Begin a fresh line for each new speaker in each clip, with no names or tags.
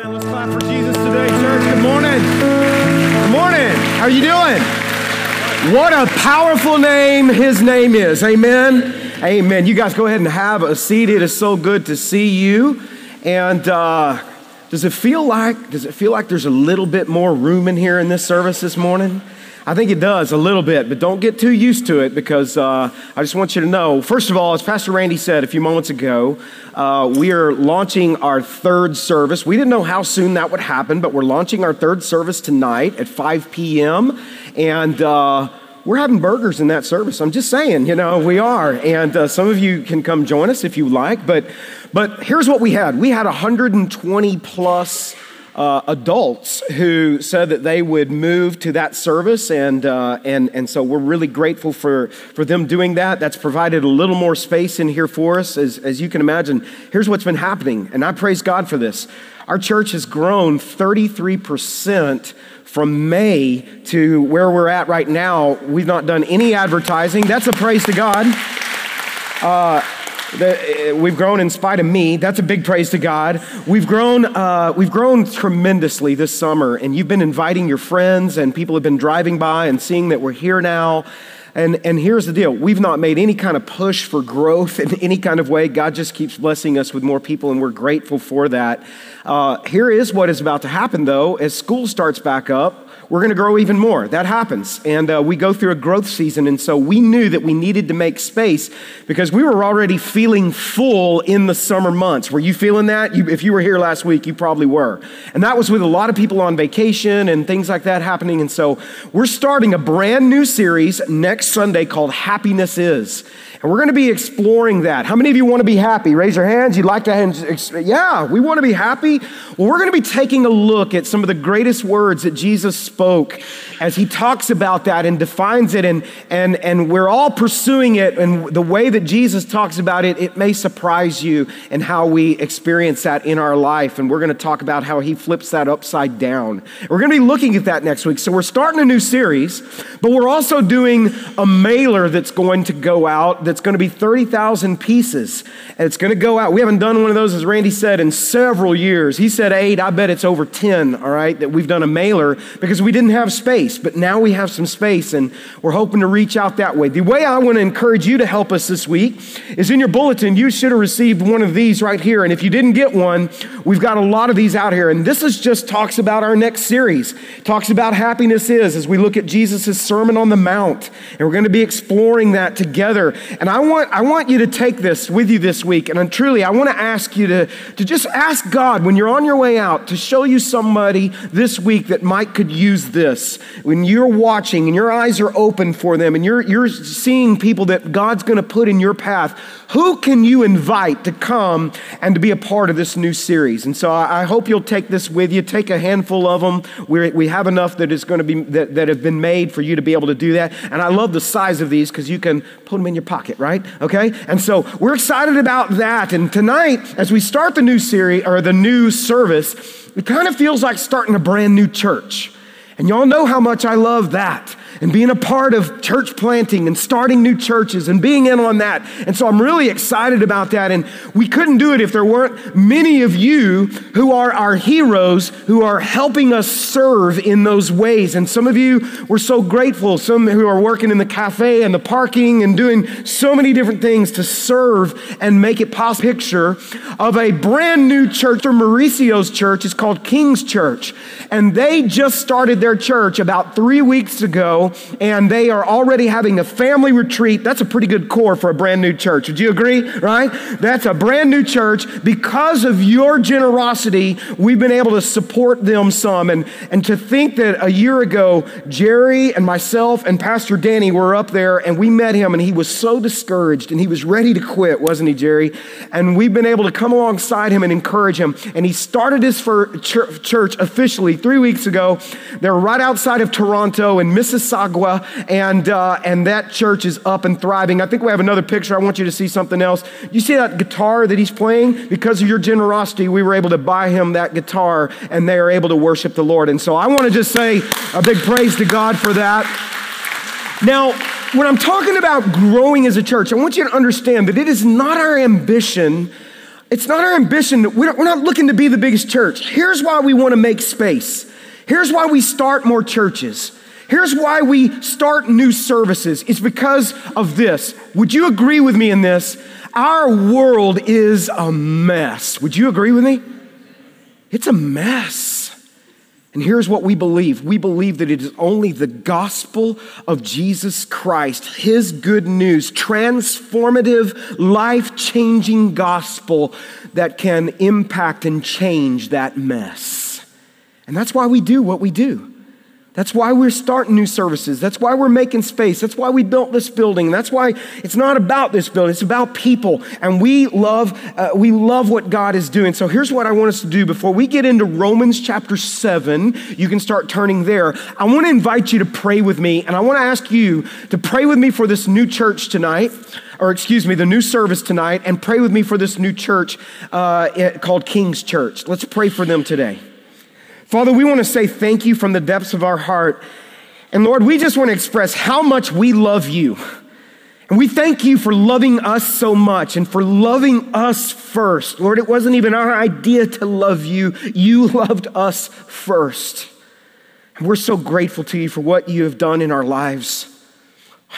Amen. Let's clap for Jesus today, church. Good morning. Good morning. How are you doing? What a powerful name his name is. Amen. Amen. You guys go ahead and have a seat. It is so good to see you. And uh, does it feel like does it feel like there's a little bit more room in here in this service this morning? I think it does a little bit, but don't get too used to it because uh, I just want you to know. First of all, as Pastor Randy said a few moments ago, uh, we are launching our third service. We didn't know how soon that would happen, but we're launching our third service tonight at 5 p.m. And uh, we're having burgers in that service. I'm just saying, you know, we are. And uh, some of you can come join us if you like. But, but here's what we had we had 120 plus uh, adults who said that they would move to that service, and, uh, and, and so we're really grateful for, for them doing that. That's provided a little more space in here for us. As, as you can imagine, here's what's been happening, and I praise God for this. Our church has grown 33% from May to where we're at right now. We've not done any advertising. That's a praise to God. Uh, uh, we've grown in spite of me. That's a big praise to God. We've grown, uh, we've grown tremendously this summer, and you've been inviting your friends, and people have been driving by and seeing that we're here now. And, and here's the deal we've not made any kind of push for growth in any kind of way. God just keeps blessing us with more people, and we're grateful for that. Uh, here is what is about to happen, though. As school starts back up, we're going to grow even more. That happens. And uh, we go through a growth season. And so we knew that we needed to make space because we were already feeling full in the summer months. Were you feeling that? You, if you were here last week, you probably were. And that was with a lot of people on vacation and things like that happening. And so we're starting a brand new series next Sunday called Happiness Is. And we're going to be exploring that. How many of you want to be happy? Raise your hands. You'd like to, yeah, we want to be happy. Well, we're going to be taking a look at some of the greatest words that Jesus spoke as he talks about that and defines it. And, and, and we're all pursuing it. And the way that Jesus talks about it, it may surprise you and how we experience that in our life. And we're going to talk about how he flips that upside down. We're going to be looking at that next week. So we're starting a new series, but we're also doing a mailer that's going to go out that's going to be 30,000 pieces. And it's going to go out. We haven't done one of those, as Randy said, in several years. He said eight. I bet it's over 10, all right, that we've done a mailer because we didn't have space. But now we have some space and we're hoping to reach out that way. The way I want to encourage you to help us this week is in your bulletin, you should have received one of these right here. And if you didn't get one, we've got a lot of these out here. And this is just talks about our next series, talks about happiness is as we look at Jesus' Sermon on the Mount. And we're going to be exploring that together. And I want, I want you to take this with you this week. And I'm, truly, I want to ask you to, to just ask God when you're on your way out to show you somebody this week that might could use this. When you're watching and your eyes are open for them and you're, you're seeing people that God's going to put in your path, who can you invite to come and to be a part of this new series? And so I, I hope you'll take this with you. Take a handful of them. we we have enough that is going to be that, that have been made for you to be able to do that. And I love the size of these because you can put them in your pocket, right? Okay? And so we're excited about that. And tonight, as we start the new series or the new service, it kind of feels like starting a brand new church. And y'all know how much I love that and being a part of church planting and starting new churches and being in on that. And so I'm really excited about that. And we couldn't do it if there weren't many of you who are our heroes who are helping us serve in those ways. And some of you were so grateful, some who are working in the cafe and the parking and doing so many different things to serve and make it possible. Picture of a brand new church, or Mauricio's church, is called King's Church. And they just started their church about three weeks ago and they are already having a family retreat. That's a pretty good core for a brand new church. Would you agree? Right? That's a brand new church. Because of your generosity, we've been able to support them some. And, and to think that a year ago, Jerry and myself and Pastor Danny were up there and we met him and he was so discouraged and he was ready to quit, wasn't he, Jerry? And we've been able to come alongside him and encourage him. And he started his church officially three weeks ago. They're right outside of Toronto in Mississauga and, uh, and that church is up and thriving. I think we have another picture. I want you to see something else. You see that guitar that he's playing? Because of your generosity, we were able to buy him that guitar, and they are able to worship the Lord. And so I want to just say a big praise to God for that. Now, when I'm talking about growing as a church, I want you to understand that it is not our ambition It's not our ambition. We're not looking to be the biggest church. Here's why we want to make space. Here's why we start more churches. Here's why we start new services. It's because of this. Would you agree with me in this? Our world is a mess. Would you agree with me? It's a mess. And here's what we believe we believe that it is only the gospel of Jesus Christ, his good news, transformative, life changing gospel that can impact and change that mess. And that's why we do what we do. That's why we're starting new services. That's why we're making space. That's why we built this building. That's why it's not about this building. It's about people. And we love, uh, we love what God is doing. So here's what I want us to do before we get into Romans chapter seven. You can start turning there. I want to invite you to pray with me, and I want to ask you to pray with me for this new church tonight or excuse me, the new service tonight, and pray with me for this new church uh, called King's Church. Let's pray for them today. Father, we want to say thank you from the depths of our heart. And Lord, we just want to express how much we love you. And we thank you for loving us so much and for loving us first. Lord, it wasn't even our idea to love you, you loved us first. And we're so grateful to you for what you have done in our lives,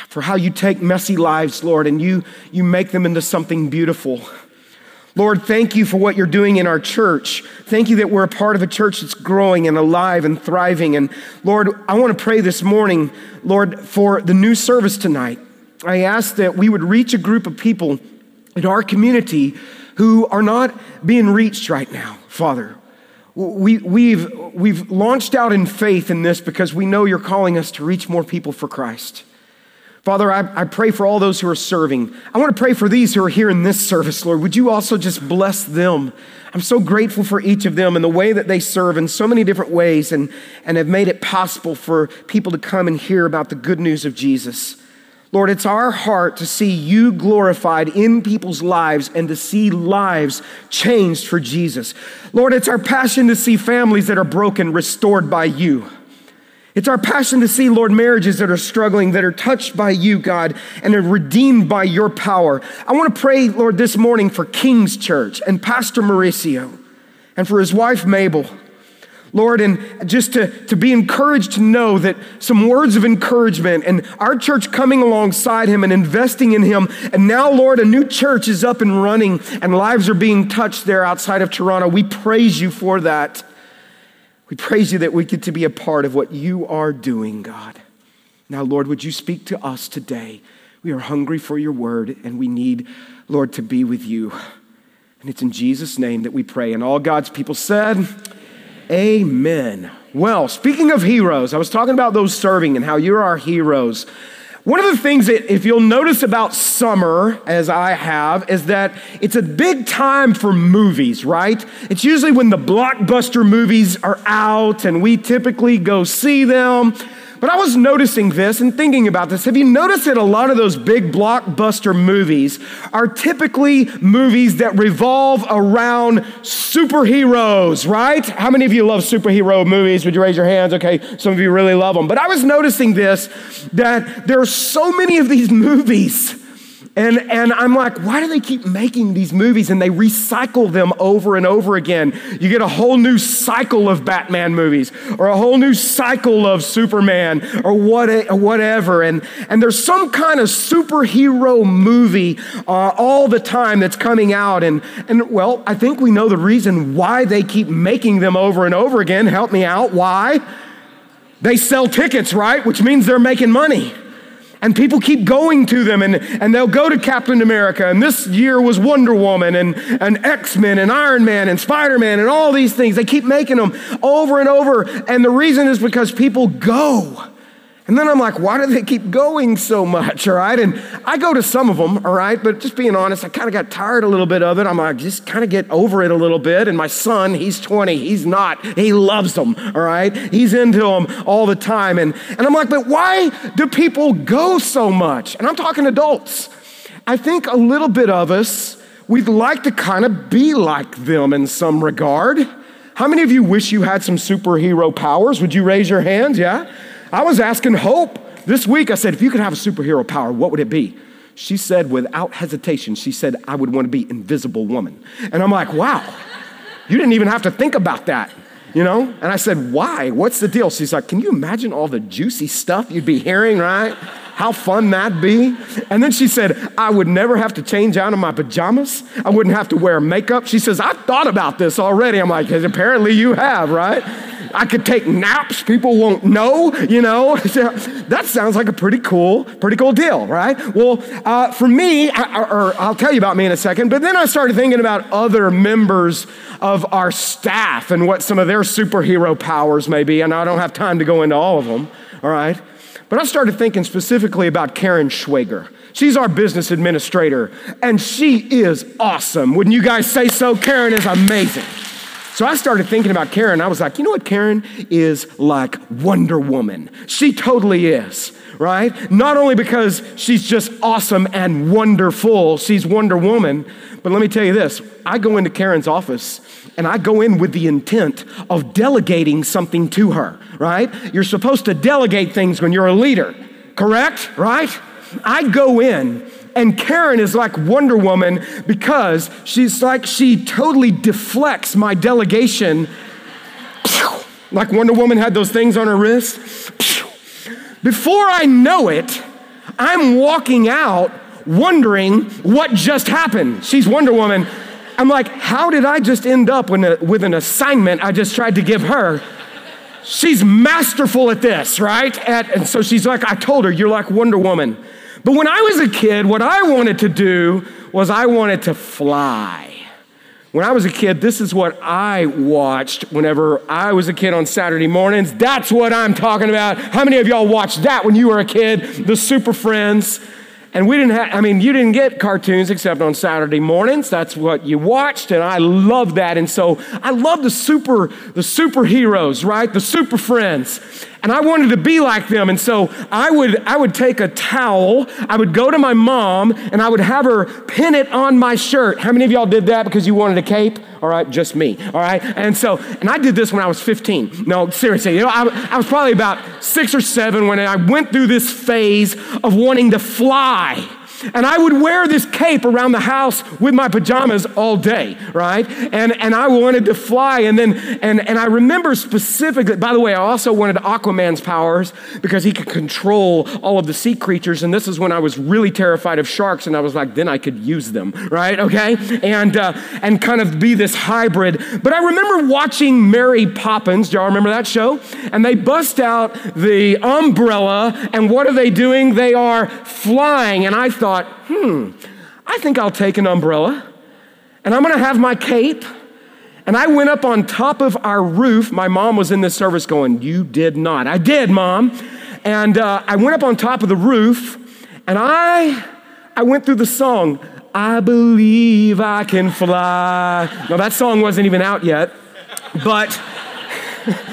for how you take messy lives, Lord, and you, you make them into something beautiful. Lord, thank you for what you're doing in our church. Thank you that we're a part of a church that's growing and alive and thriving. And Lord, I want to pray this morning, Lord, for the new service tonight. I ask that we would reach a group of people in our community who are not being reached right now, Father. We, we've, we've launched out in faith in this because we know you're calling us to reach more people for Christ. Father, I, I, pray for all those who are serving. I want to pray for these who are here in this service, Lord. Would you also just bless them? I'm so grateful for each of them and the way that they serve in so many different ways and, and have made it possible for people to come and hear about the good news of Jesus. Lord, it's our heart to see you glorified in people's lives and to see lives changed for Jesus. Lord, it's our passion to see families that are broken restored by you. It's our passion to see, Lord, marriages that are struggling, that are touched by you, God, and are redeemed by your power. I want to pray, Lord, this morning for King's Church and Pastor Mauricio and for his wife, Mabel. Lord, and just to, to be encouraged to know that some words of encouragement and our church coming alongside him and investing in him. And now, Lord, a new church is up and running and lives are being touched there outside of Toronto. We praise you for that. We praise you that we get to be a part of what you are doing, God. Now, Lord, would you speak to us today? We are hungry for your word, and we need, Lord, to be with you. And it's in Jesus' name that we pray. And all God's people said, Amen. Well, speaking of heroes, I was talking about those serving and how you're our heroes. One of the things that, if you'll notice about summer, as I have, is that it's a big time for movies, right? It's usually when the blockbuster movies are out and we typically go see them. But I was noticing this and thinking about this. Have you noticed that a lot of those big blockbuster movies are typically movies that revolve around superheroes, right? How many of you love superhero movies? Would you raise your hands? Okay, some of you really love them. But I was noticing this that there are so many of these movies and, and I'm like, why do they keep making these movies and they recycle them over and over again? You get a whole new cycle of Batman movies or a whole new cycle of Superman or what, whatever. And, and there's some kind of superhero movie uh, all the time that's coming out. And, and well, I think we know the reason why they keep making them over and over again. Help me out. Why? They sell tickets, right? Which means they're making money. And people keep going to them, and, and they'll go to Captain America. And this year was Wonder Woman, and, and X Men, and Iron Man, and Spider Man, and all these things. They keep making them over and over. And the reason is because people go. And then I'm like, why do they keep going so much? All right. And I go to some of them, all right. But just being honest, I kind of got tired a little bit of it. I'm like, just kind of get over it a little bit. And my son, he's 20. He's not. He loves them, all right. He's into them all the time. And, and I'm like, but why do people go so much? And I'm talking adults. I think a little bit of us, we'd like to kind of be like them in some regard. How many of you wish you had some superhero powers? Would you raise your hands? Yeah. I was asking Hope this week. I said, if you could have a superhero power, what would it be? She said, without hesitation, she said, I would want to be invisible woman. And I'm like, wow, you didn't even have to think about that, you know? And I said, why? What's the deal? She's like, can you imagine all the juicy stuff you'd be hearing, right? How fun that'd be. And then she said, I would never have to change out of my pajamas. I wouldn't have to wear makeup. She says, I've thought about this already. I'm like, apparently you have, right? I could take naps, people won't know, you know. that sounds like a pretty cool, pretty cool deal, right? Well, uh, for me, I, or I'll tell you about me in a second, but then I started thinking about other members of our staff and what some of their superhero powers may be, and I don't have time to go into all of them, all right? But I started thinking specifically about Karen Schwager. She's our business administrator, and she is awesome. Wouldn't you guys say so? Karen is amazing. So I started thinking about Karen. I was like, you know what? Karen is like Wonder Woman. She totally is, right? Not only because she's just awesome and wonderful, she's Wonder Woman, but let me tell you this I go into Karen's office and I go in with the intent of delegating something to her, right? You're supposed to delegate things when you're a leader, correct? Right? I go in and Karen is like Wonder Woman because she's like, she totally deflects my delegation. Like Wonder Woman had those things on her wrist. Before I know it, I'm walking out wondering what just happened. She's Wonder Woman. I'm like, how did I just end up with, an assignment I just tried to give her? She's masterful at this, right? At, and so she's like, I told her, you're like Wonder Woman. But when I was a kid, what I wanted to do was I wanted to fly. When I was a kid, this is what I watched whenever I was a kid on Saturday mornings. That's what I'm talking about. How many of y'all watched that when you were a kid? The Super Friends. And we didn't have, I mean, you didn't get cartoons except on Saturday mornings. That's what you watched, and I love that. And so I love the super, the superheroes, right? The super friends and I wanted to be like them. And so I would, I would take a towel, I would go to my mom, and I would have her pin it on my shirt. How many of y'all did that because you wanted a cape? All right, just me. All right, and so, and I did this when I was 15. No, seriously, you know, I, I was probably about six or seven when I went through this phase of wanting to fly. And I would wear this cape around the house with my pajamas all day, right? And, and I wanted to fly. And then, and, and I remember specifically, by the way, I also wanted Aquaman's powers because he could control all of the sea creatures. And this is when I was really terrified of sharks. And I was like, then I could use them, right? Okay? And, uh, and kind of be this hybrid. But I remember watching Mary Poppins. Do y'all remember that show? And they bust out the umbrella. And what are they doing? They are flying. And I thought, thought, hmm, I think I'll take an umbrella and I'm gonna have my cape. And I went up on top of our roof. My mom was in this service going, You did not. I did, mom. And uh, I went up on top of the roof and I, I went through the song, I believe I can fly. Now, that song wasn't even out yet, but.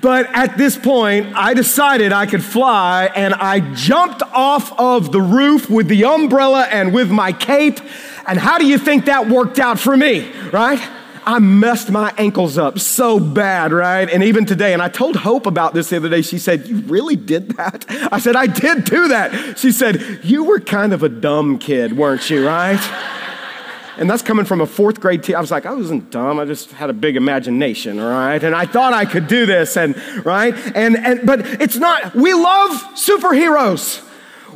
But at this point, I decided I could fly and I jumped off of the roof with the umbrella and with my cape. And how do you think that worked out for me, right? I messed my ankles up so bad, right? And even today, and I told Hope about this the other day. She said, You really did that? I said, I did do that. She said, You were kind of a dumb kid, weren't you, right? And that's coming from a fourth grade teacher. I was like, I wasn't dumb. I just had a big imagination, right? And I thought I could do this, and right? And, and but it's not, we love superheroes.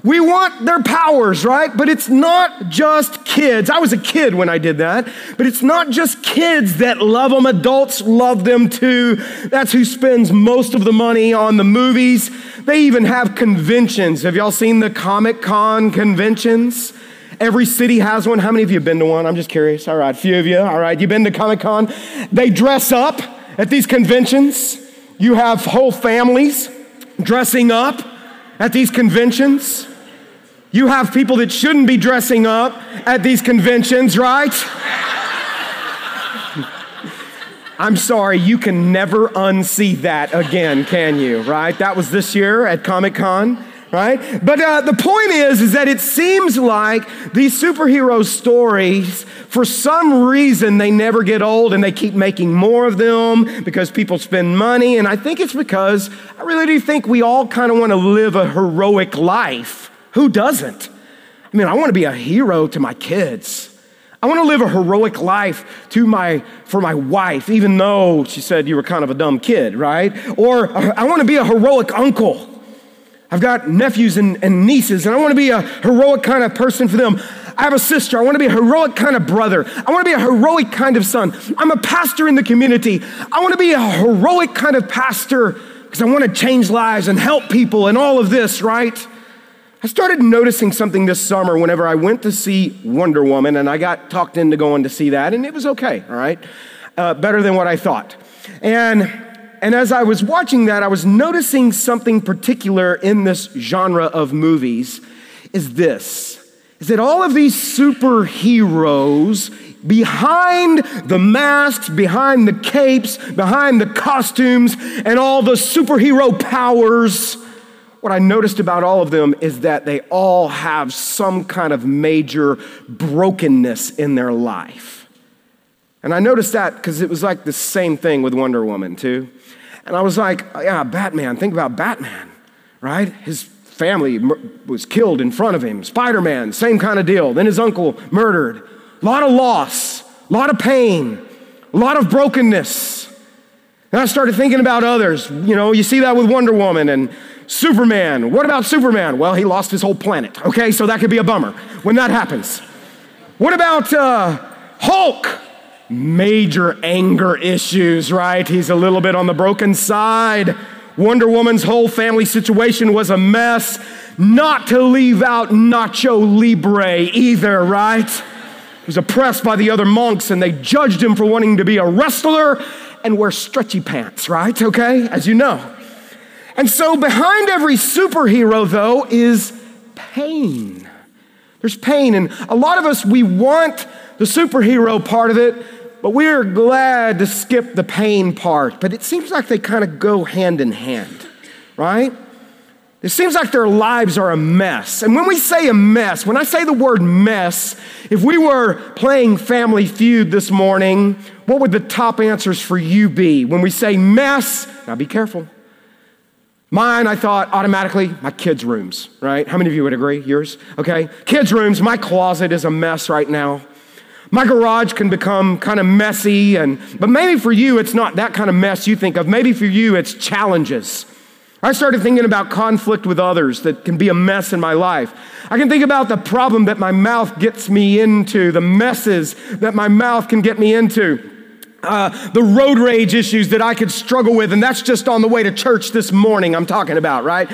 We want their powers, right? But it's not just kids. I was a kid when I did that, but it's not just kids that love them. Adults love them too. That's who spends most of the money on the movies. They even have conventions. Have y'all seen the Comic Con conventions? Every city has one. How many of you have been to one? I'm just curious. All right, a few of you. All right, you've been to Comic Con. They dress up at these conventions. You have whole families dressing up at these conventions. You have people that shouldn't be dressing up at these conventions, right? I'm sorry, you can never unsee that again, can you? Right? That was this year at Comic Con right? But uh, the point is, is that it seems like these superhero stories, for some reason, they never get old and they keep making more of them because people spend money. And I think it's because I really do think we all kind of want to live a heroic life. Who doesn't? I mean, I want to be a hero to my kids. I want to live a heroic life to my, for my wife, even though she said you were kind of a dumb kid, right? Or I want to be a heroic uncle. I've got nephews and, and nieces, and I want to be a heroic kind of person for them. I have a sister. I want to be a heroic kind of brother. I want to be a heroic kind of son. I'm a pastor in the community. I want to be a heroic kind of pastor because I want to change lives and help people and all of this, right? I started noticing something this summer whenever I went to see Wonder Woman, and I got talked into going to see that, and it was okay, all right? Uh, better than what I thought. And, and as I was watching that, I was noticing something particular in this genre of movies is this is that all of these superheroes behind the masks, behind the capes, behind the costumes, and all the superhero powers what I noticed about all of them is that they all have some kind of major brokenness in their life. And I noticed that because it was like the same thing with Wonder Woman, too. And I was like, yeah, Batman, think about Batman, right? His family was killed in front of him. Spider Man, same kind of deal. Then his uncle murdered. A lot of loss, a lot of pain, a lot of brokenness. And I started thinking about others. You know, you see that with Wonder Woman and Superman. What about Superman? Well, he lost his whole planet. Okay, so that could be a bummer when that happens. What about uh, Hulk? Major anger issues, right? He's a little bit on the broken side. Wonder Woman's whole family situation was a mess. Not to leave out Nacho Libre either, right? He was oppressed by the other monks and they judged him for wanting to be a wrestler and wear stretchy pants, right? Okay, as you know. And so, behind every superhero, though, is pain. There's pain. And a lot of us, we want the superhero part of it, but we're glad to skip the pain part. But it seems like they kind of go hand in hand, right? It seems like their lives are a mess. And when we say a mess, when I say the word mess, if we were playing Family Feud this morning, what would the top answers for you be? When we say mess, now be careful. Mine, I thought automatically, my kids' rooms, right? How many of you would agree? Yours? Okay. Kids' rooms, my closet is a mess right now. My garage can become kind of messy, and but maybe for you, it's not that kind of mess you think of. Maybe for you, it's challenges. I started thinking about conflict with others that can be a mess in my life. I can think about the problem that my mouth gets me into, the messes that my mouth can get me into uh, the road rage issues that I could struggle with, and that's just on the way to church this morning, I'm talking about, right?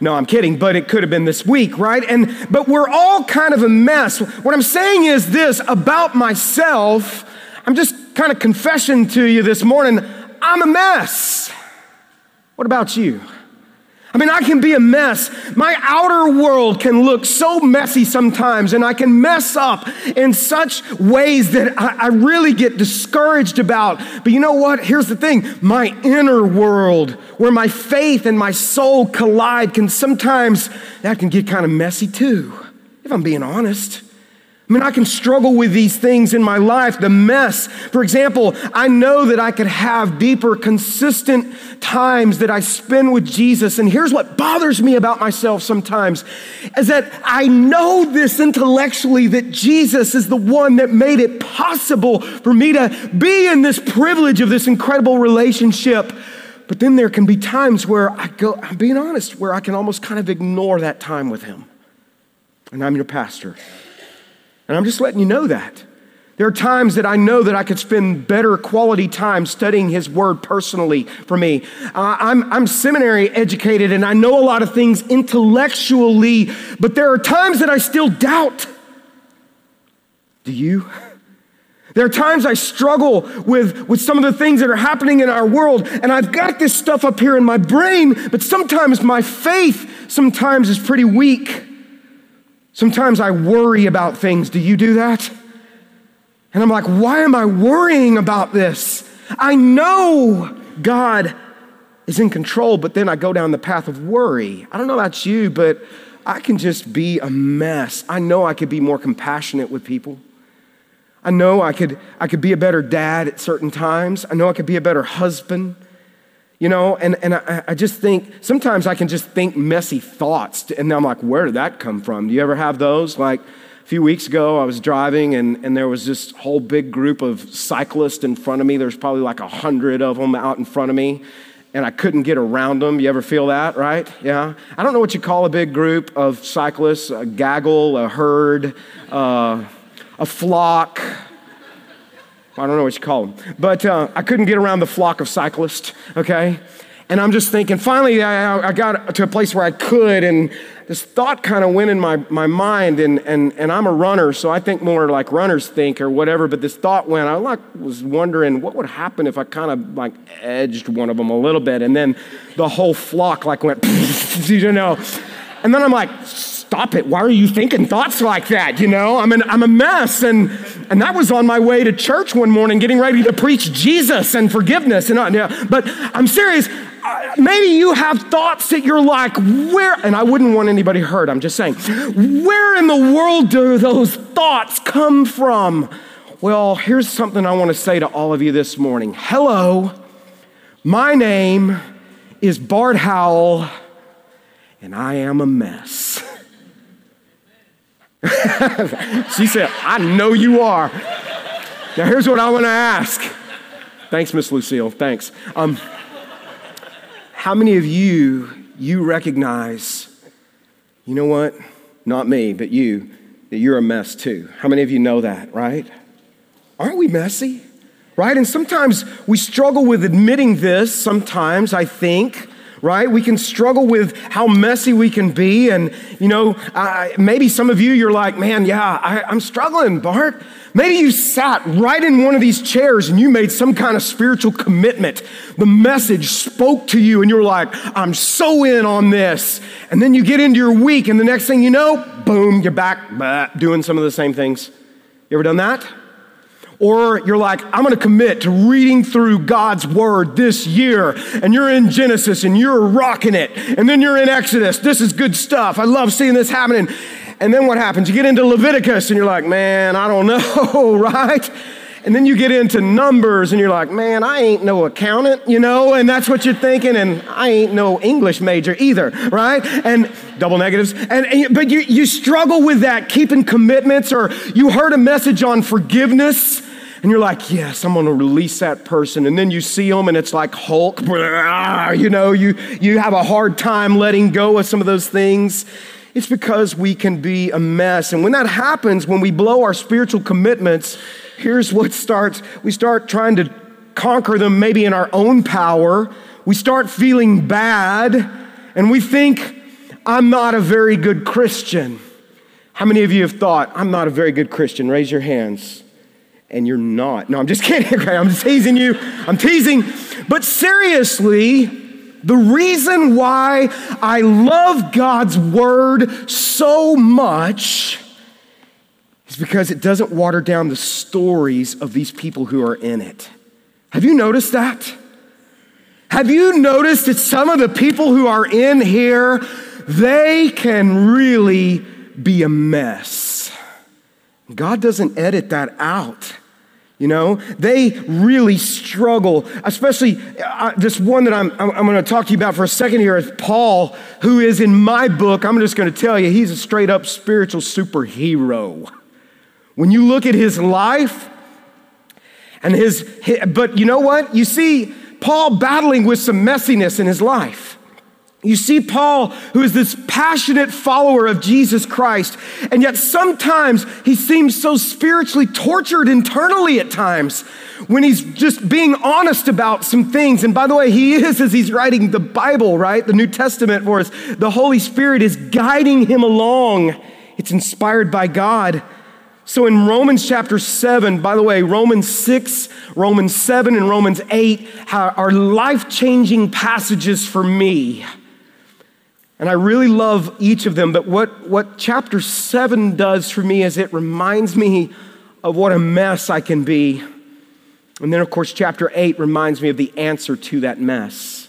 No, I'm kidding, but it could have been this week, right? And but we're all kind of a mess. What I'm saying is this about myself. I'm just kind of confession to you this morning. I'm a mess. What about you? I mean, I can be a mess. My outer world can look so messy sometimes, and I can mess up in such ways that I, I, really get discouraged about. But you know what? Here's the thing my inner world, where my faith and my soul collide, can sometimes, that can get kind of messy too, if I'm being honest. I mean, I can struggle with these things in my life, the mess. For example, I know that I could have deeper, consistent times that I spend with Jesus. And here's what bothers me about myself sometimes is that I know this intellectually that Jesus is the one that made it possible for me to be in this privilege of this incredible relationship. But then there can be times where I go, I'm being honest, where I can almost kind of ignore that time with Him. And I'm your pastor. And I'm just letting you know that. There are times that I know that I could spend better quality time studying His Word personally for me. Uh, I'm, I'm seminary educated and I know a lot of things intellectually, but there are times that I still doubt. Do you? There are times I struggle with, with some of the things that are happening in our world, and I've got this stuff up here in my brain, but sometimes my faith sometimes is pretty weak. Sometimes I worry about things. Do you do that? And I'm like, why am I worrying about this? I know God is in control, but then I go down the path of worry. I don't know about you, but I can just be a mess. I know I could be more compassionate with people. I know I could, I could be a better dad at certain times. I know I could be a better husband. You know, and, and I, I just think sometimes I can just think messy thoughts, and I'm like, where did that come from? Do you ever have those? Like, a few weeks ago, I was driving and, and there was this whole big group of cyclists in front of me. There's probably like a hundred of them out in front of me, and I couldn't get around them. You ever feel that, right? Yeah. I don't know what you call a big group of cyclists a gaggle, a herd, uh, a flock. I don't know what you call them. But uh, I couldn't get around the flock of cyclists, okay? And I'm just thinking, finally, I, I got to a place where I could, and this thought kind of went in my, my mind, and, and, and I'm a runner, so I think more like runners think or whatever, but this thought went, I like, was wondering what would happen if I kind of like edged one of them a little bit, and then the whole flock like went, you know. And then I'm like, stop it. Why are you thinking thoughts like that? You know, I'm, an, I'm a mess. And, and that was on my way to church one morning, getting ready to preach Jesus and forgiveness. And uh, yeah, but I'm serious. Uh, maybe you have thoughts that you're like, where, and I wouldn't want anybody hurt. I'm just saying, where in the world do those thoughts come from? Well, here's something I want to say to all of you this morning. Hello, my name is Bart Howell, and I am a mess. she said, I know you are. Now, here's what I want to ask. Thanks, Miss Lucille. Thanks. Um, how many of you, you recognize, you know what? Not me, but you, that you're a mess too? How many of you know that, right? Aren't we messy? Right? And sometimes we struggle with admitting this, sometimes, I think right? We can struggle with how messy we can be. And, you know, uh, maybe some of you, you're like, man, yeah, I, I'm struggling, Bart. Maybe you sat right in one of these chairs and you made some kind of spiritual commitment. The message spoke to you and you're like, I'm so in on this. And then you get into your week and the next thing you know, boom, you're back bah, doing some of the same things. You ever done that? Or you're like, I'm gonna commit to reading through God's word this year. And you're in Genesis and you're rocking it. And then you're in Exodus. This is good stuff. I love seeing this happening. And then what happens? You get into Leviticus and you're like, man, I don't know, right? And then you get into numbers and you're like, man, I ain't no accountant, you know? And that's what you're thinking. And I ain't no English major either, right? And double negatives. And, and but you, you struggle with that, keeping commitments, or you heard a message on forgiveness and you're like, yes, I'm gonna release that person. And then you see them and it's like Hulk, you know, you, you have a hard time letting go of some of those things. It's because we can be a mess. And when that happens, when we blow our spiritual commitments, here's what starts we start trying to conquer them maybe in our own power. We start feeling bad, and we think, I'm not a very good Christian. How many of you have thought, I'm not a very good Christian? Raise your hands and you're not. No, I'm just kidding. I'm teasing you. I'm teasing. But seriously, the reason why I love God's word so much is because it doesn't water down the stories of these people who are in it. Have you noticed that? Have you noticed that some of the people who are in here, they can really be a mess? God doesn't edit that out. You know, they really struggle, especially uh, this one that I'm, I'm, going to talk to you about for a second here is Paul, who is in my book. I'm just going to tell you, he's a straight up spiritual superhero. When you look at his life and his, his but you know what? You see Paul battling with some messiness in his life. You see Paul, who is this passionate follower of Jesus Christ, and yet sometimes he seems so spiritually tortured internally at times when he's just being honest about some things. And by the way, he is as he's writing the Bible, right? The New Testament for us. The Holy Spirit is guiding him along. It's inspired by God. So in Romans chapter 7, by the way, Romans 6, Romans 7, and Romans 8 are life changing passages for me. And I really love each of them, but what, what chapter seven does for me is it reminds me of what a mess I can be. And then, of course, chapter eight reminds me of the answer to that mess.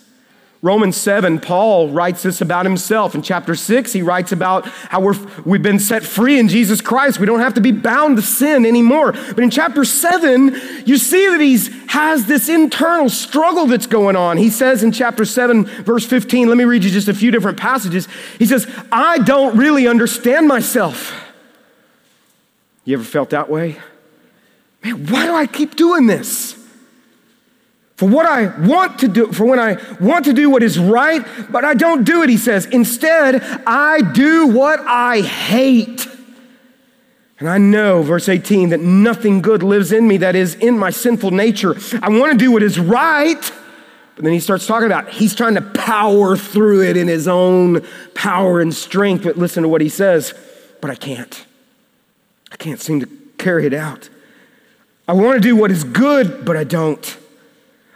Romans 7, Paul writes this about himself. In chapter 6, he writes about how we're, we've been set free in Jesus Christ. We don't have to be bound to sin anymore. But in chapter 7, you see that he has this internal struggle that's going on. He says in chapter 7, verse 15, let me read you just a few different passages. He says, I don't really understand myself. You ever felt that way? Man, why do I keep doing this? For what I want to do, for when I want to do what is right, but I don't do it, he says. Instead, I do what I hate. And I know, verse 18, that nothing good lives in me that is in my sinful nature. I want to do what is right, but then he starts talking about he's trying to power through it in his own power and strength. But listen to what he says, but I can't. I can't seem to carry it out. I want to do what is good, but I don't.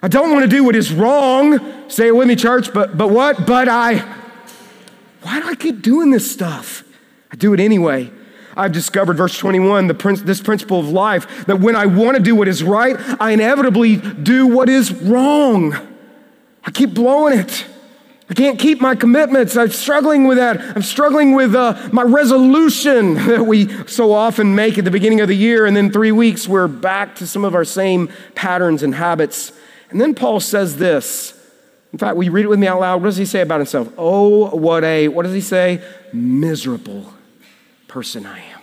I don't want to do what is wrong. Say it with me, church, but, but what? But I, why do I keep doing this stuff? I do it anyway. I've discovered, verse 21, the this principle of life that when I want to do what is right, I inevitably do what is wrong. I keep blowing it. I can't keep my commitments. I'm struggling with that. I'm struggling with uh, my resolution that we so often make at the beginning of the year, and then three weeks we're back to some of our same patterns and habits. And then Paul says this. In fact, will you read it with me out loud? What does he say about himself? Oh, what a, what does he say? Miserable person I am.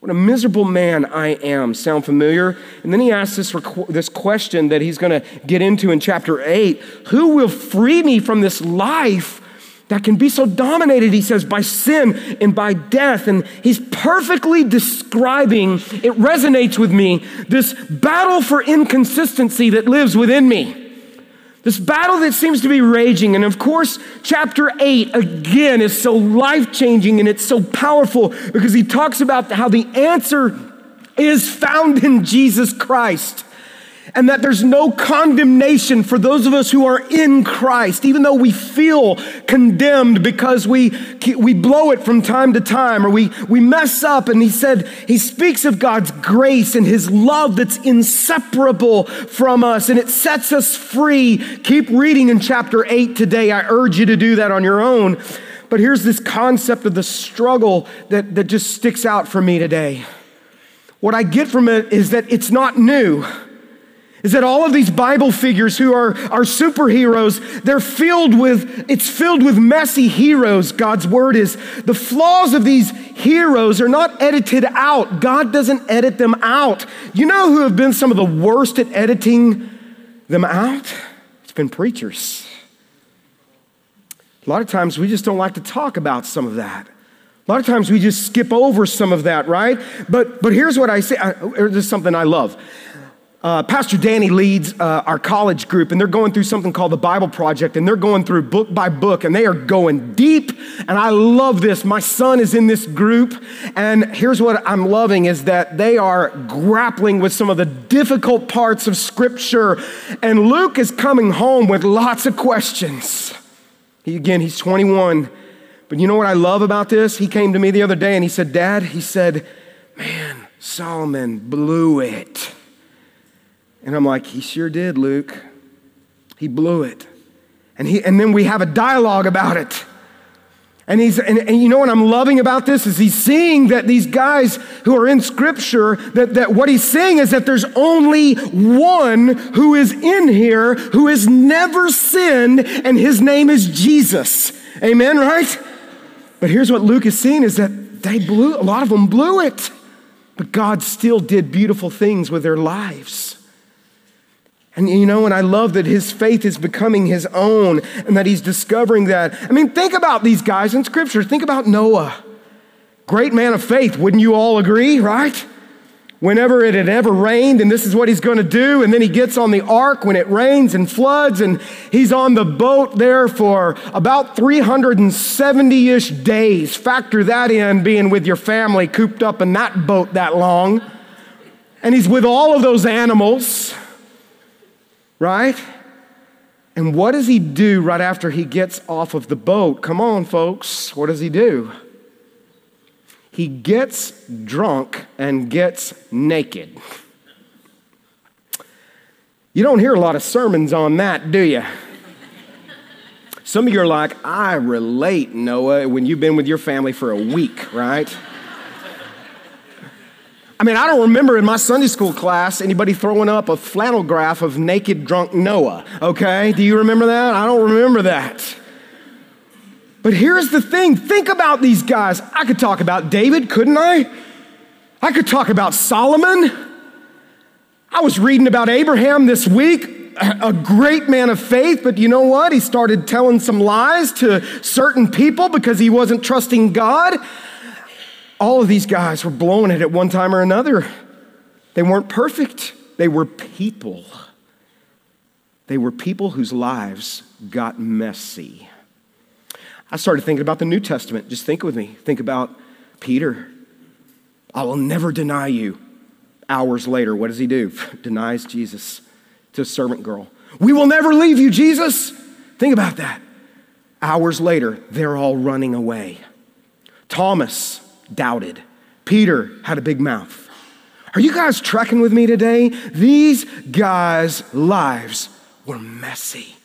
What a miserable man I am. Sound familiar? And then he asks this, this question that he's going to get into in chapter 8 Who will free me from this life that can be so dominated, he says, by sin and by death. And he's perfectly describing, it resonates with me, this battle for inconsistency that lives within me. This battle that seems to be raging. And of course, chapter 8 again is so life changing and it's so powerful because he talks about how the answer is found in Jesus Christ and that there's no condemnation for those of us who are in Christ, even though we feel condemned because we, we blow it from time to time or we, we mess up. And he said, he speaks of God's grace and his love that's inseparable from us and it sets us free. Keep reading in chapter 8 today. I urge you to do that on your own. But here's this concept of the struggle that, that just sticks out for me today. What I get from it is that it's not new is that all of these Bible figures who are, are superheroes, they're filled with, it's filled with messy heroes, God's word is. The flaws of these heroes are not edited out. God doesn't edit them out. You know who have been some of the worst at editing them out? It's been preachers. A lot of times we just don't like to talk about some of that. A lot of times we just skip over some of that, right? But, but here's what I say. I, there's something I love. Uh, Pastor Danny leads uh, our college group, and they're going through something called the Bible Project, and they're going through book by book, and they are going deep. And I love this. My son is in this group, and here's what I'm loving is that they are grappling with some of the difficult parts of Scripture. And Luke is coming home with lots of questions. He, again, he's 21. But you know what I love about this? He came to me the other day and he said, Dad, he said, man, Solomon blew it. And I'm like, he sure did, Luke. He blew it. And, he, and then we have a dialogue about it. And, he's, and, and you know what I'm loving about this is he's seeing that these guys who are in scripture, that, that what he's saying is that there's only one who is in here who has never sinned, and his name is Jesus. Amen, right? But here's what Luke is seeing is that they blew, a lot of them blew it. But God still did beautiful things with their lives. And you know, and I love that his faith is becoming his own and that he's discovering that. I mean, think about these guys in scripture. Think about Noah. Great man of faith, wouldn't you all agree, right? Whenever it had ever rained, and this is what he's going to do. And then he gets on the ark when it rains and floods, and he's on the boat there for about 370 ish days. Factor that in, being with your family cooped up in that boat that long. And he's with all of those animals right? And what does he do right after he gets off of the boat? Come on, folks. What does he do? He gets drunk and gets naked. You don't hear a lot of sermons on that, do you? Some of you are like, I relate, Noah, when you've been with your family for a week, right? I mean, I don't remember in my Sunday school class anybody throwing up a flannel graph of naked drunk Noah, okay? Do you remember that? I don't remember that. But here's the thing think about these guys. I could talk about David, couldn't I? I could talk about Solomon. I was reading about Abraham this week, a great man of faith, but you know what? He started telling some lies to certain people because he wasn't trusting God all of these guys were blowing it at one time or another. They weren't perfect, they were people. They were people whose lives got messy. I started thinking about the New Testament. Just think with me. Think about Peter. I will never deny you. Hours later, what does he do? Denies Jesus to a servant girl. We will never leave you, Jesus. Think about that. Hours later, they're all running away. Thomas, doubted. Peter had a big mouth. Are you guys trekking with me today? These guys' lives were messy.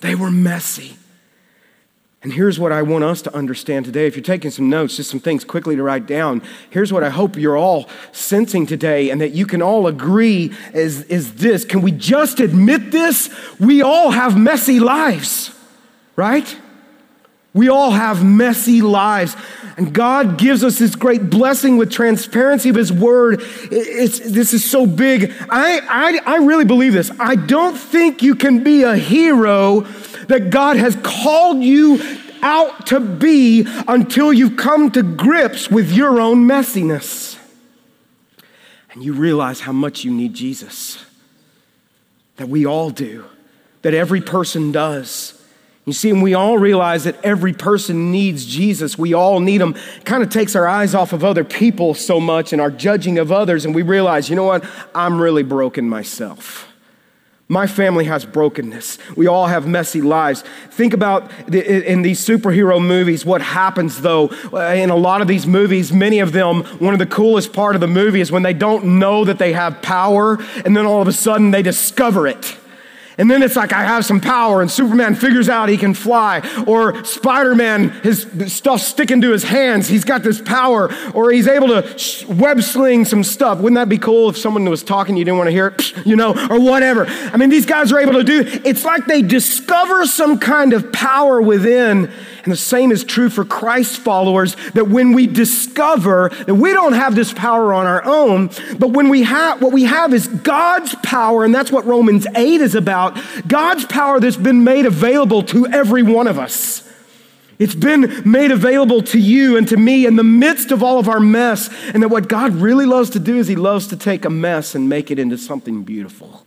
They were messy. And here's what I want us to understand today. If you're taking some notes, just some things quickly to write down. Here's what I hope you're all sensing today and that you can all agree is, is this. Can we just admit this? We all have messy lives, right? We all have messy lives. And God gives us this great blessing with transparency of His Word. It's, this is so big. I, I, I really believe this. I don't think you can be a hero that God has called you out to be until you've come to grips with your own messiness. And you realize how much you need Jesus. That we all do, that every person does. You see, and we all realize that every person needs Jesus. We all need him. It kind of takes our eyes off of other people so much and our judging of others, and we realize, you know what? I'm really broken myself. My family has brokenness. We all have messy lives. Think about the, in these superhero movies what happens though. Uh, in a lot of these movies, many of them, one of the coolest part of the movie is when they don't know that they have power and then all of a sudden they discover it. And then it's like, I have some power, and Superman figures out he can fly. Or Spider Man, his stuff sticking to his hands, he's got this power. Or he's able to web sling some stuff. Wouldn't that be cool if someone was talking, you didn't want to hear it, you know, or whatever? I mean, these guys are able to do it's like they discover some kind of power within. And the same is true for Christ followers that when we discover that we don't have this power on our own, but when we have what we have is God's power, and that's what Romans 8 is about God's power that's been made available to every one of us. It's been made available to you and to me in the midst of all of our mess. And that what God really loves to do is He loves to take a mess and make it into something beautiful.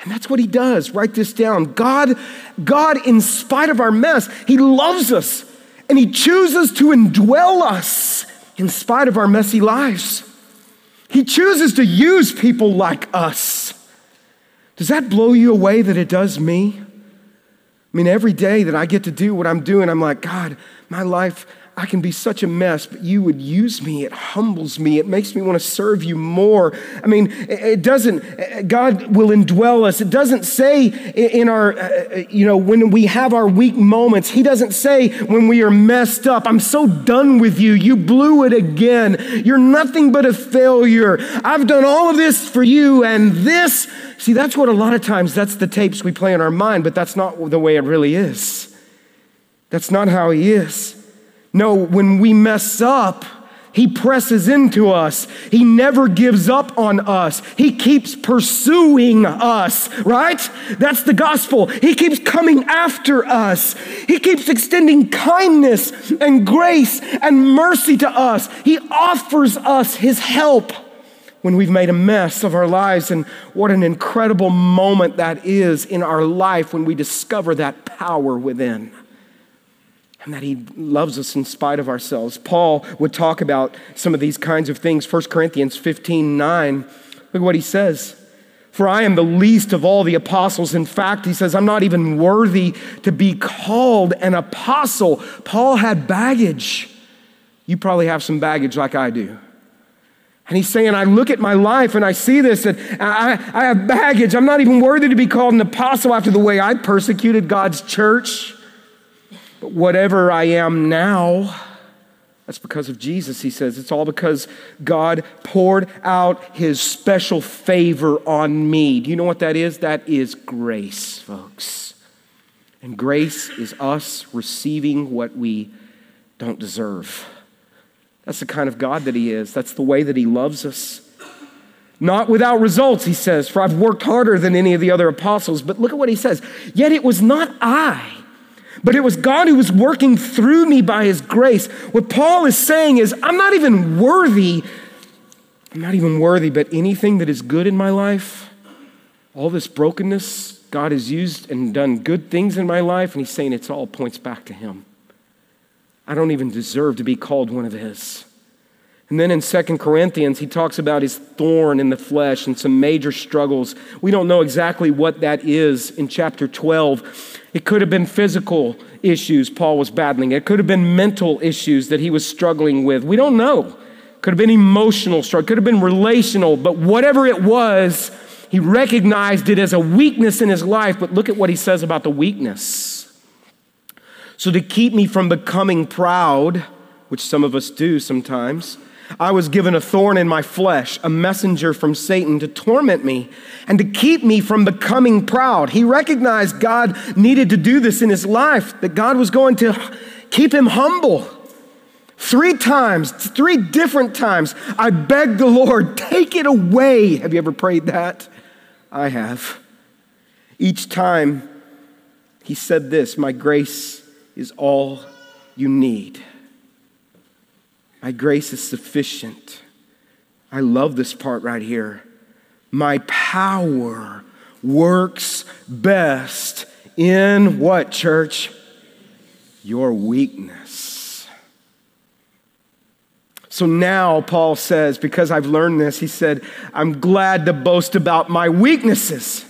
And that's what He does. Write this down. God, God, in spite of our mess, He loves us and He chooses to indwell us in spite of our messy lives. He chooses to use people like us. Does that blow you away that it does me? I mean, every day that I get to do what I'm doing, I'm like, God, my life, I can be such a mess, but you would use me. It humbles me. It makes me want to serve you more. I mean, it doesn't, God will indwell us. It doesn't say in our, uh, you know, when we have our weak moments, He doesn't say when we are messed up, I'm so done with you. You blew it again. You're nothing but a failure. I've done all of this for you, and this, see, that's what a lot of times, that's the tapes we play in our mind, but that's not the way it really is. That's not how He is. No, when we mess up, he presses into us. He never gives up on us. He keeps pursuing us, right? That's the gospel. He keeps coming after us. He keeps extending kindness and grace and mercy to us. He offers us his help when we've made a mess of our lives. And what an incredible moment that is in our life when we discover that power within and that he loves us in spite of ourselves. Paul would talk about some of these kinds of things. 1 Corinthians 15 9. Look at what he says. For I am the least of all the apostles. In fact, he says, I'm not even worthy to be called an apostle. Paul had baggage. You probably have some baggage like I do. And he's saying, I look at my life and I see this, and I, I have baggage. I'm not even worthy to be called an apostle after the way I persecuted God's church. But whatever I am now, that's because of Jesus, he says. It's all because God poured out his special favor on me. Do you know what that is? That is grace, folks. And grace is us receiving what we don't deserve. That's the kind of God that He is. That's the way that He loves us. Not without results, He says, for I've worked harder than any of the other apostles. But look at what He says. Yet it was not I, but it was God who was working through me by His grace. What Paul is saying is, I'm not even worthy. I'm not even worthy, but anything that is good in my life, all this brokenness, God has used and done good things in my life, and He's saying it's all points back to Him. I don't even deserve to be called one of his. And then in Second Corinthians, he talks about his thorn in the flesh and some major struggles. We don't know exactly what that is in chapter 12. It could have been physical issues Paul was battling, it could have been mental issues that he was struggling with. We don't know. Could have been emotional struggle, could have been relational, but whatever it was, he recognized it as a weakness in his life. But look at what he says about the weakness. So, to keep me from becoming proud, which some of us do sometimes, I was given a thorn in my flesh, a messenger from Satan to torment me and to keep me from becoming proud. He recognized God needed to do this in his life, that God was going to keep him humble. Three times, three different times, I begged the Lord, take it away. Have you ever prayed that? I have. Each time, he said this My grace is all you need. My grace is sufficient. I love this part right here. My power works best in what, church? Your weakness. So now, Paul says, because I've learned this, he said, I'm glad to boast about my weaknesses.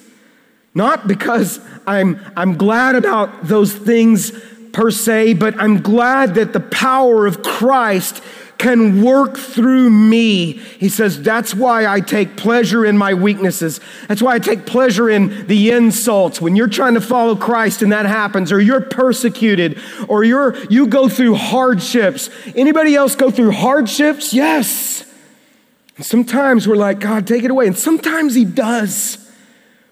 Not because I'm, I'm glad about those things per se, but I'm glad that the power of Christ can work through me. He says, That's why I take pleasure in my weaknesses. That's why I take pleasure in the insults. When you're trying to follow Christ and that happens, or you're persecuted, or you're, you go through hardships. Anybody else go through hardships? Yes. And sometimes we're like, God, take it away. And sometimes He does.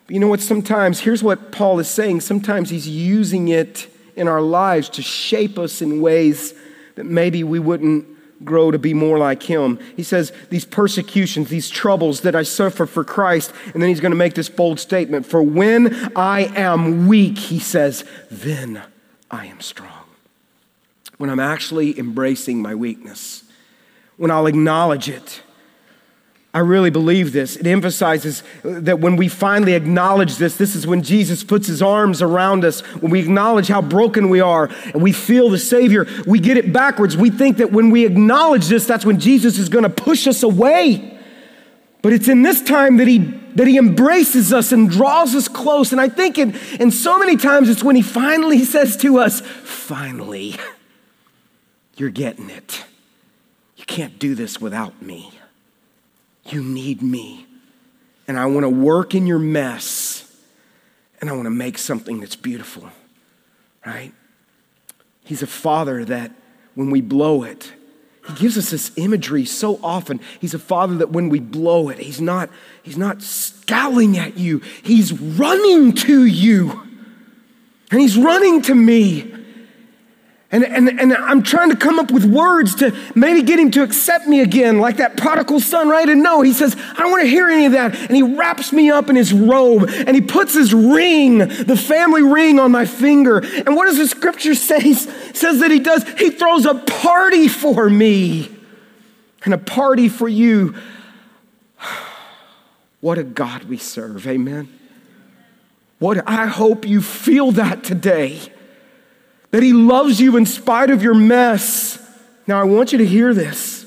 But you know what? Sometimes, here's what Paul is saying sometimes He's using it in our lives to shape us in ways that maybe we wouldn't grow to be more like him. He says, These persecutions, these troubles that I suffer for Christ. And then he's going to make this bold statement For when I am weak, he says, then I am strong. When I'm actually embracing my weakness, when I'll acknowledge it I really believe this. It emphasizes that when we finally acknowledge this, this is when Jesus puts his arms around us, when we acknowledge how broken we are and we feel the Savior, we get it backwards. We think that when we acknowledge this, that's when Jesus is going to push us away. But it's in this time that he, that he embraces us and draws us close. And I think in, in so many times it's when he finally says to us, finally, you're getting it. You can't do this without me. You need me. And I want to work in your mess and I want to make something that's beautiful, right? He's a father that when we blow it, he gives us this imagery so often. He's a father that when we blow it, he's not, he's not scowling at you, he's running to you. And he's running to me. And, and, and I'm trying to come up with words to maybe get him to accept me again, like that prodigal son, right? And no, he says, I don't want to hear any of that. And he wraps me up in his robe and he puts his ring, the family ring, on my finger. And what does the scripture say? He says that he does, he throws a party for me and a party for you. What a God we serve, amen. What I hope you feel that today that He loves you in spite of your mess. Now, I want you to hear this.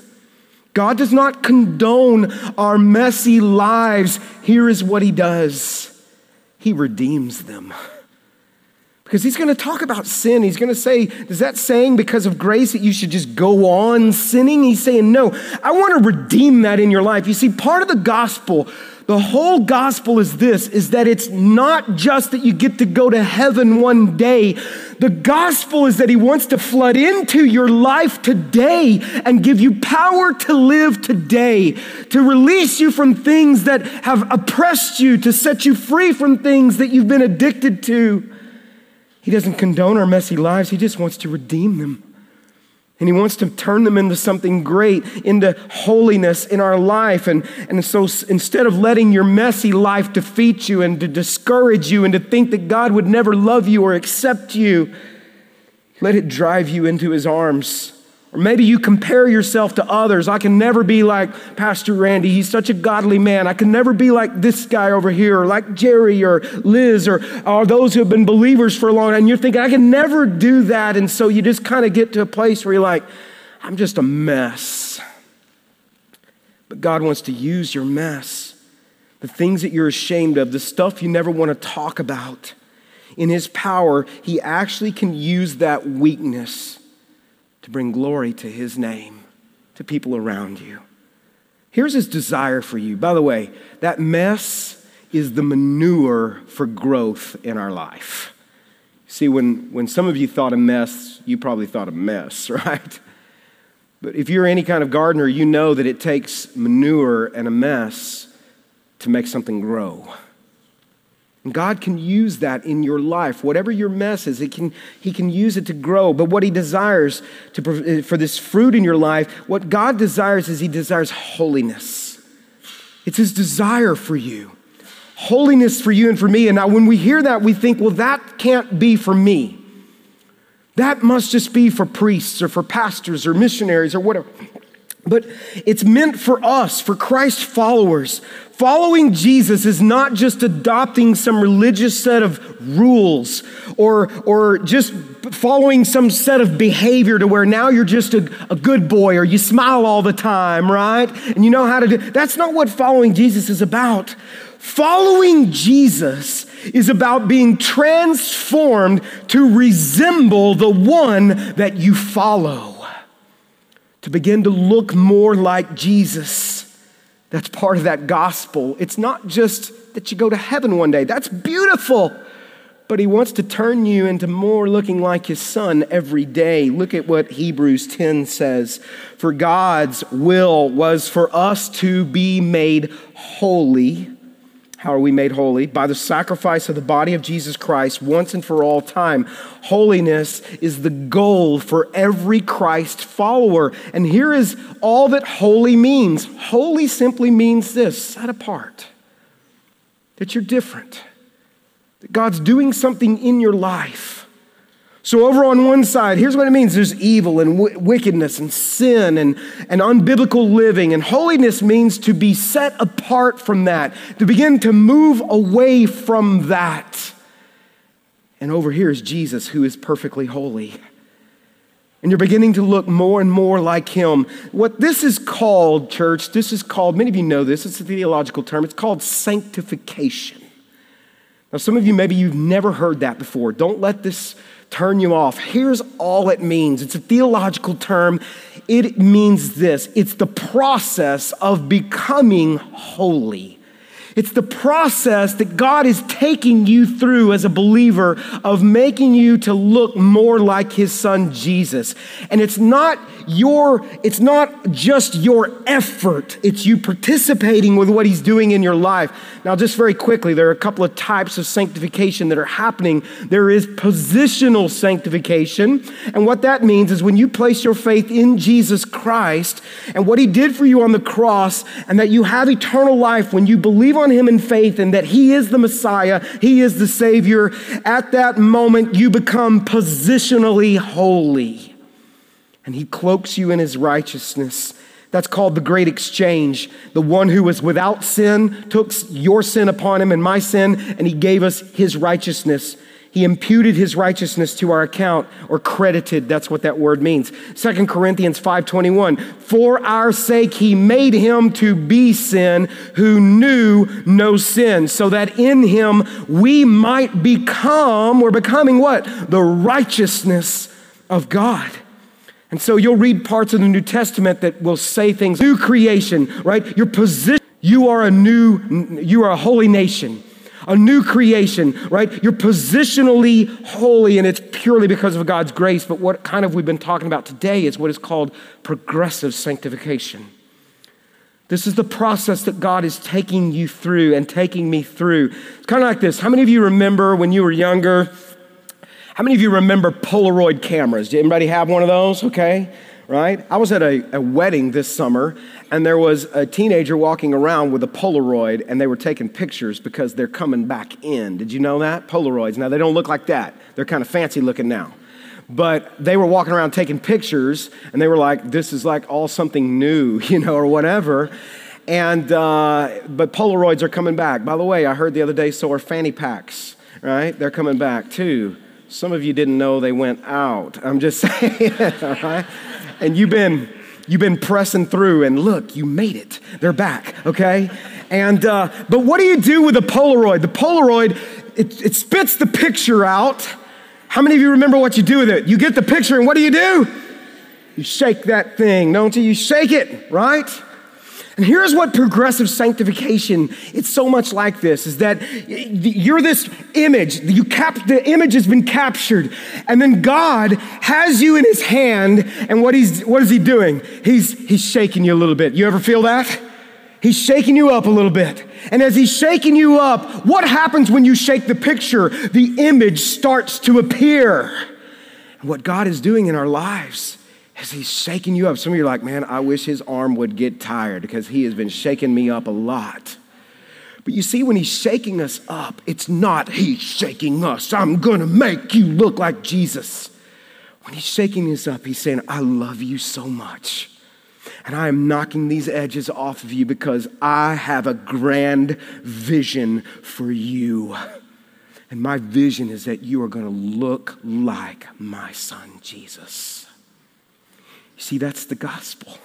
God does not condone our messy lives. Here is what He does He redeems them. Because he's going to talk about sin. He's going to say, Is that saying because of grace that you should just go on sinning? He's saying, No, I want to redeem that in your life. You see, part of the gospel, the whole gospel is this is that it's not just that you get to go to heaven one day. The gospel is that he wants to flood into your life today and give you power to live today, to release you from things that have oppressed you, to set you free from things that you've been addicted to. He doesn't condone our messy lives, He just wants to redeem them. And He wants to turn them into something great, into holiness in our life. And, and so instead of letting your messy life defeat you and to discourage you and to think that God would never love you or accept you, let it drive you into His arms or maybe you compare yourself to others. I can never be like Pastor Randy. He's such a godly man. I can never be like this guy over here, or like Jerry or Liz, or, or those who have been believers for a long time. And you're thinking, I can never do that. And so you just kind of get to a place where you're like, I'm just a mess. But God wants to use your mess, the things that you're ashamed of, the stuff you never want to talk about. In His power, He actually can use that weakness to bring glory to his name to people around you. Here's his desire for you. By the way, that mess is the manure for growth in our life. See, when, when some of you thought a mess, you probably thought a mess, right? But if you're any kind of gardener, you know that it takes manure and a mess to make something grow. And God can use that in your life. Whatever your mess is, it can, He can use it to grow. But what He desires to, eh, for this fruit in your life, what God desires is He desires holiness. It's His desire for you. Holiness for you and for me. And now, when we hear that, we think, well, that can't be for me. That must just be for priests or for pastors or missionaries or whatever. But it's meant for us, for Christ followers. Following Jesus is not just adopting some religious set of rules or, or just following some set of behavior to where now you're just a, a good boy or you smile all the time, right? And you know how to do that's not what following Jesus is about. Following Jesus is about being transformed to resemble the one that you follow to begin to look more like Jesus. That's part of that gospel. It's not just that you go to heaven one day, that's beautiful. But he wants to turn you into more looking like his son every day. Look at what Hebrews 10 says. For God's will was for us to be made holy how are we made holy? By the sacrifice of the body of Jesus Christ once and for all time. Holiness is the goal for every Christ follower. And here is all that holy means holy simply means this set apart, that you're different, that God's doing something in your life so, over on one side, here's what it means there's evil and w- wickedness and sin and, and unbiblical living. And holiness means to be set apart from that, to begin to move away from that. And over here is Jesus, who is perfectly holy. And you're beginning to look more and more like him. What this is called, church, this is called, many of you know this, it's a theological term, it's called sanctification. Now, some of you, maybe you've never heard that before. Don't let this turn you off. Here's all it means it's a theological term. It means this it's the process of becoming holy. It's the process that God is taking you through as a believer of making you to look more like his son Jesus. And it's not your it's not just your effort, it's you participating with what he's doing in your life. Now just very quickly, there are a couple of types of sanctification that are happening. There is positional sanctification, and what that means is when you place your faith in Jesus Christ and what he did for you on the cross and that you have eternal life when you believe on him in faith and that he is the Messiah, he is the savior, at that moment you become positionally holy and he cloaks you in his righteousness. That's called the great exchange. The one who was without sin took your sin upon him and my sin, and he gave us his righteousness. He imputed his righteousness to our account or credited, that's what that word means. 2 Corinthians 5:21, for our sake he made him to be sin who knew no sin, so that in him we might become, we're becoming what? The righteousness of God. And so you'll read parts of the New Testament that will say things, new creation, right? Your position, you are a new, you are a holy nation a new creation, right? You're positionally holy, and it's purely because of God's grace. But what kind of we've been talking about today is what is called progressive sanctification. This is the process that God is taking you through and taking me through. It's kind of like this. How many of you remember when you were younger? How many of you remember Polaroid cameras? Did anybody have one of those? Okay right? I was at a, a, wedding this summer, and there was a teenager walking around with a Polaroid, and they were taking pictures because they're coming back in. Did you know that? Polaroids. Now, they don't look like that, they're kind of fancy looking now. But they were walking around taking pictures, and they were like, this is like all something new, you know, or whatever. And, uh, but Polaroids are coming back. By the way, I heard the other day, so are fanny packs, right? They're coming back too. Some of you didn't know they went out. I'm just saying, all right? and you've been you've been pressing through and look you made it. They're back okay? And uh, but what do you do with a polaroid? The polaroid it, it spits the picture out. How many of you remember what you do with it? You get the picture and what do you do? You shake that thing don't you? You shake it right and here's what progressive sanctification, it's so much like this, is that you're this image, you cap, the image has been captured, and then God has you in his hand, and what he's what is he doing? He's he's shaking you a little bit. You ever feel that? He's shaking you up a little bit. And as he's shaking you up, what happens when you shake the picture? The image starts to appear. And what God is doing in our lives as he's shaking you up. Some of you are like, man, I wish his arm would get tired because he has been shaking me up a lot. But you see, when he's shaking us up, it's not he's shaking us. I'm gonna make you look like Jesus. When he's shaking us up, he's saying, I love you so much. And I am knocking these edges off of you because I have a grand vision for you. And my vision is that you are going to look like my son, Jesus. See, that's the gospel.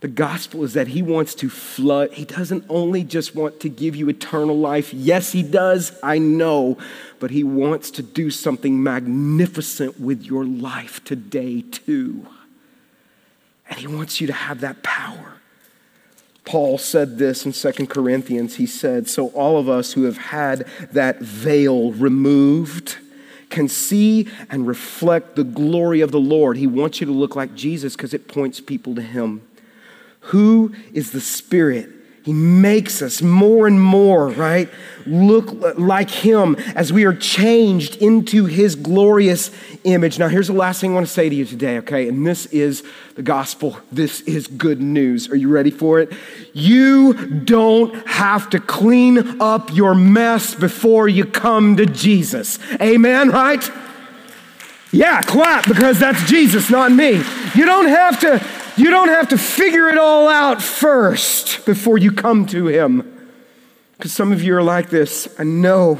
The gospel is that he wants to flood. He doesn't only just want to give you eternal life. Yes, he does, I know, but he wants to do something magnificent with your life today, too. And he wants you to have that power. Paul said this in Second Corinthians. He said, So all of us who have had that veil removed, can see and reflect the glory of the Lord. He wants you to look like Jesus because it points people to Him. Who is the Spirit? He makes us more and more, right? Look like Him as we are changed into His glorious image. Now, here's the last thing I want to say to you today, okay? And this is the gospel. This is good news. Are you ready for it? You don't have to clean up your mess before you come to Jesus. Amen, right? Yeah, clap because that's Jesus, not me. You don't have to you don't have to figure it all out first before you come to Him. Because some of you are like this. I know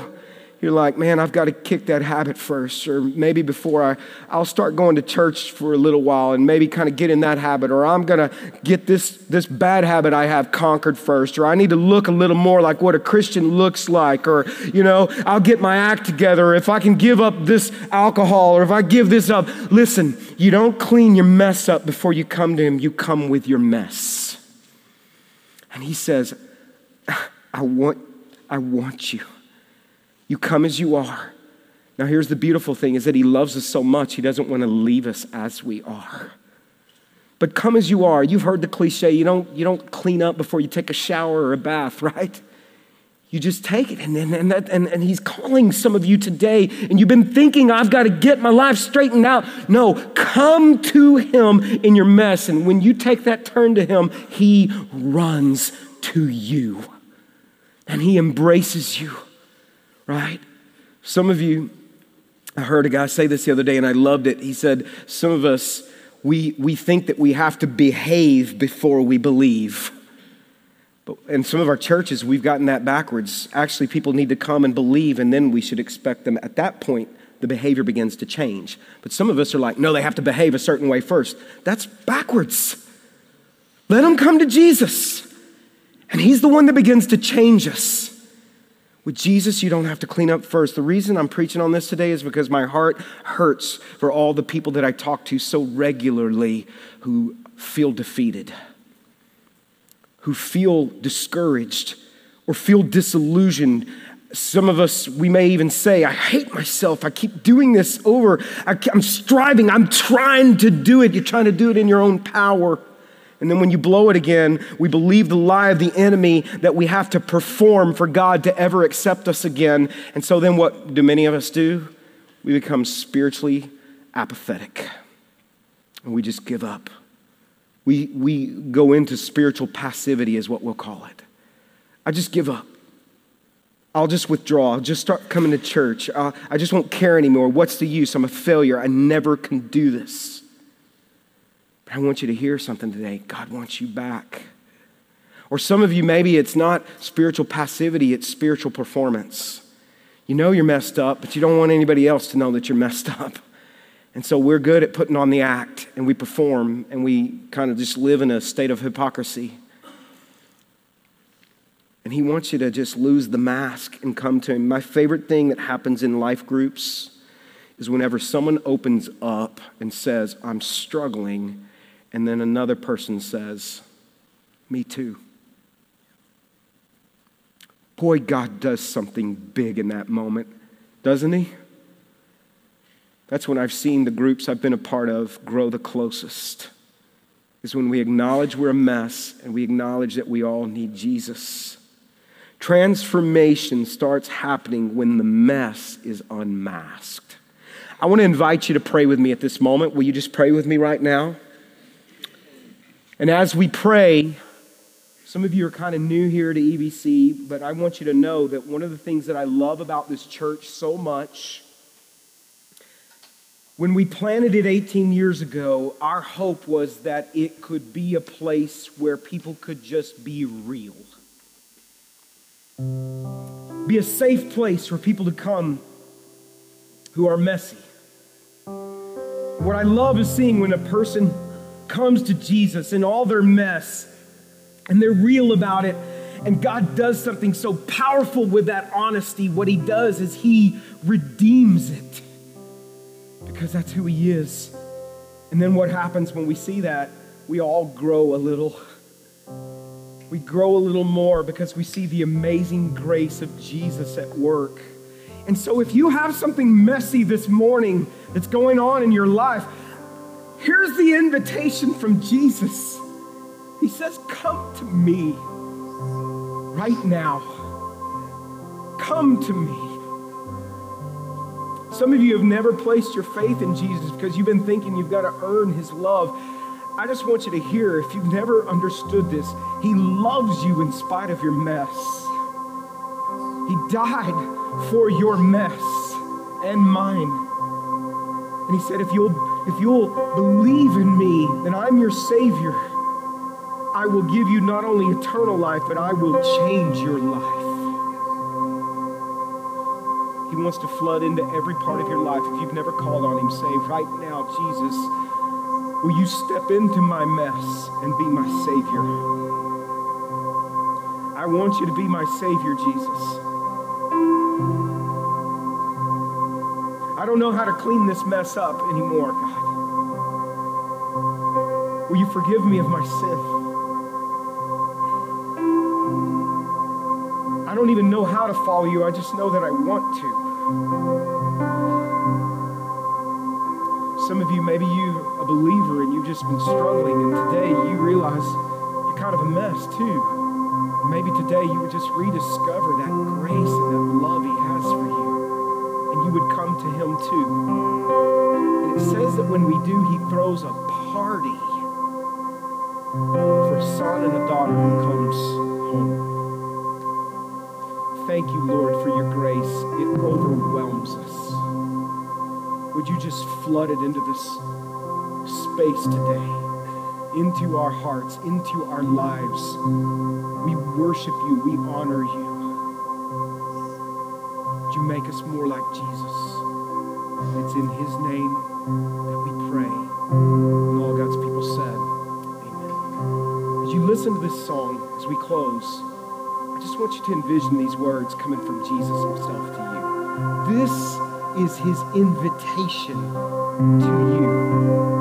you're like, man, I've got to kick that habit first. Or maybe before I, I'll start going to church for a little while and maybe kind of get in that habit. Or I'm going to get this, this bad habit I have conquered first. Or I need to look a little more like what a Christian looks like. Or, you know, I'll get my act together. If I can give up this alcohol or if I give this up. Listen, you don't clean your mess up before you come to Him, you come with your mess. And He says, I want, I want you. You come as you are. Now, here's the beautiful thing is that He loves us so much, He doesn't want to leave us as we are. But come as you are. You've heard the cliche you don't, you don't clean up before you take a shower or a bath, right? You just take it. And, and, and, that, and, and He's calling some of you today, and you've been thinking, I've got to get my life straightened out. No, come to Him in your mess. And when you take that turn to Him, He runs to you and He embraces you right? Some of you, I heard a guy say this the other day and I loved it. He said, Some of us, we, we think that we have to behave before we believe. But in some of our churches, we've gotten that backwards. Actually, people need to come and believe, and then we should expect them. At that point, the behavior begins to change. But some of us are like, no, they have to behave a certain way first. That's backwards. Let them come to Jesus, and He's the one that begins to change us. With Jesus, you don't have to clean up first. The reason I'm preaching on this today is because my heart hurts for all the people that I talk to so regularly who feel defeated, who feel discouraged, or feel disillusioned. Some of us, we may even say, I hate myself. I keep doing this over. I, am striving. I'm trying to do it. You're trying to do it in your own power. And then when you blow it again, we believe the lie of the enemy that we have to perform for God to ever accept us again. And so then what do many of us do? We become spiritually apathetic. And we just give up. We, we go into spiritual passivity, is what we'll call it. I just give up. I'll just withdraw. I'll just start coming to church. Uh, I just won't care anymore. What's the use? I'm a failure. I never can do this. I want you to hear something today. God wants you back. Or some of you, maybe it's not spiritual passivity, it's spiritual performance. You know you're messed up, but you don't want anybody else to know that you're messed up. And so we're good at putting on the act and we perform and we kind of just live in a state of hypocrisy. And he wants you to just lose the mask and come to him. My favorite thing that happens in life groups is whenever someone opens up and says, I'm struggling and then another person says, Me too. Boy, God does something big in that moment, doesn't He? That's when I've seen the groups I've been a part of grow the closest. Is when we acknowledge we're a mess and we acknowledge that we all need Jesus. Transformation starts happening when the mess is unmasked. I want to invite you to pray with me at this moment. Will you just pray with me right now? And as we pray, some of you are kind of new here to EBC, but I want you to know that one of the things that I love about this church so much, when we planted it 18 years ago, our hope was that it could be a place where people could just be real. Be a safe place for people to come who are messy. What I love is seeing when a person comes to Jesus in all their mess and they're real about it. And God does something so powerful with that honesty. What He does is He redeems it because that's who He is. And then what happens when we see that? We all grow a little. We grow a little more because we see the amazing grace of Jesus at work. And so, if you have something messy this morning that's going on in your life, Here's the invitation from Jesus. He says, Come to me right now. Come to me. Some of you have never placed your faith in Jesus because you've been thinking you've got to earn his love. I just want you to hear if you've never understood this, he loves you in spite of your mess. He died for your mess and mine. And he said, if you'll, if you'll believe in me, that I'm your Savior, I will give you not only eternal life, but I will change your life. He wants to flood into every part of your life. If you've never called on him, say, right now, Jesus, will you step into my mess and be my Savior? I want you to be my Savior, Jesus. I don't know how to clean this mess up anymore, God. Will you forgive me of my sin? I don't even know how to follow you. I just know that I want to. Some of you, maybe you're a believer and you've just been struggling, and today you realize you're kind of a mess too. Maybe today you would just rediscover that grace and that love to him too. And it says that when we do, he throws a party for a son and a daughter who comes home. Thank you, Lord, for your grace. It overwhelms us. Would you just flood it into this space today? into our hearts, into our lives. We worship you, we honor you. Would you make us more like Jesus? It's in his name that we pray. And all God's people said, Amen. As you listen to this song, as we close, I just want you to envision these words coming from Jesus himself to you. This is his invitation to you.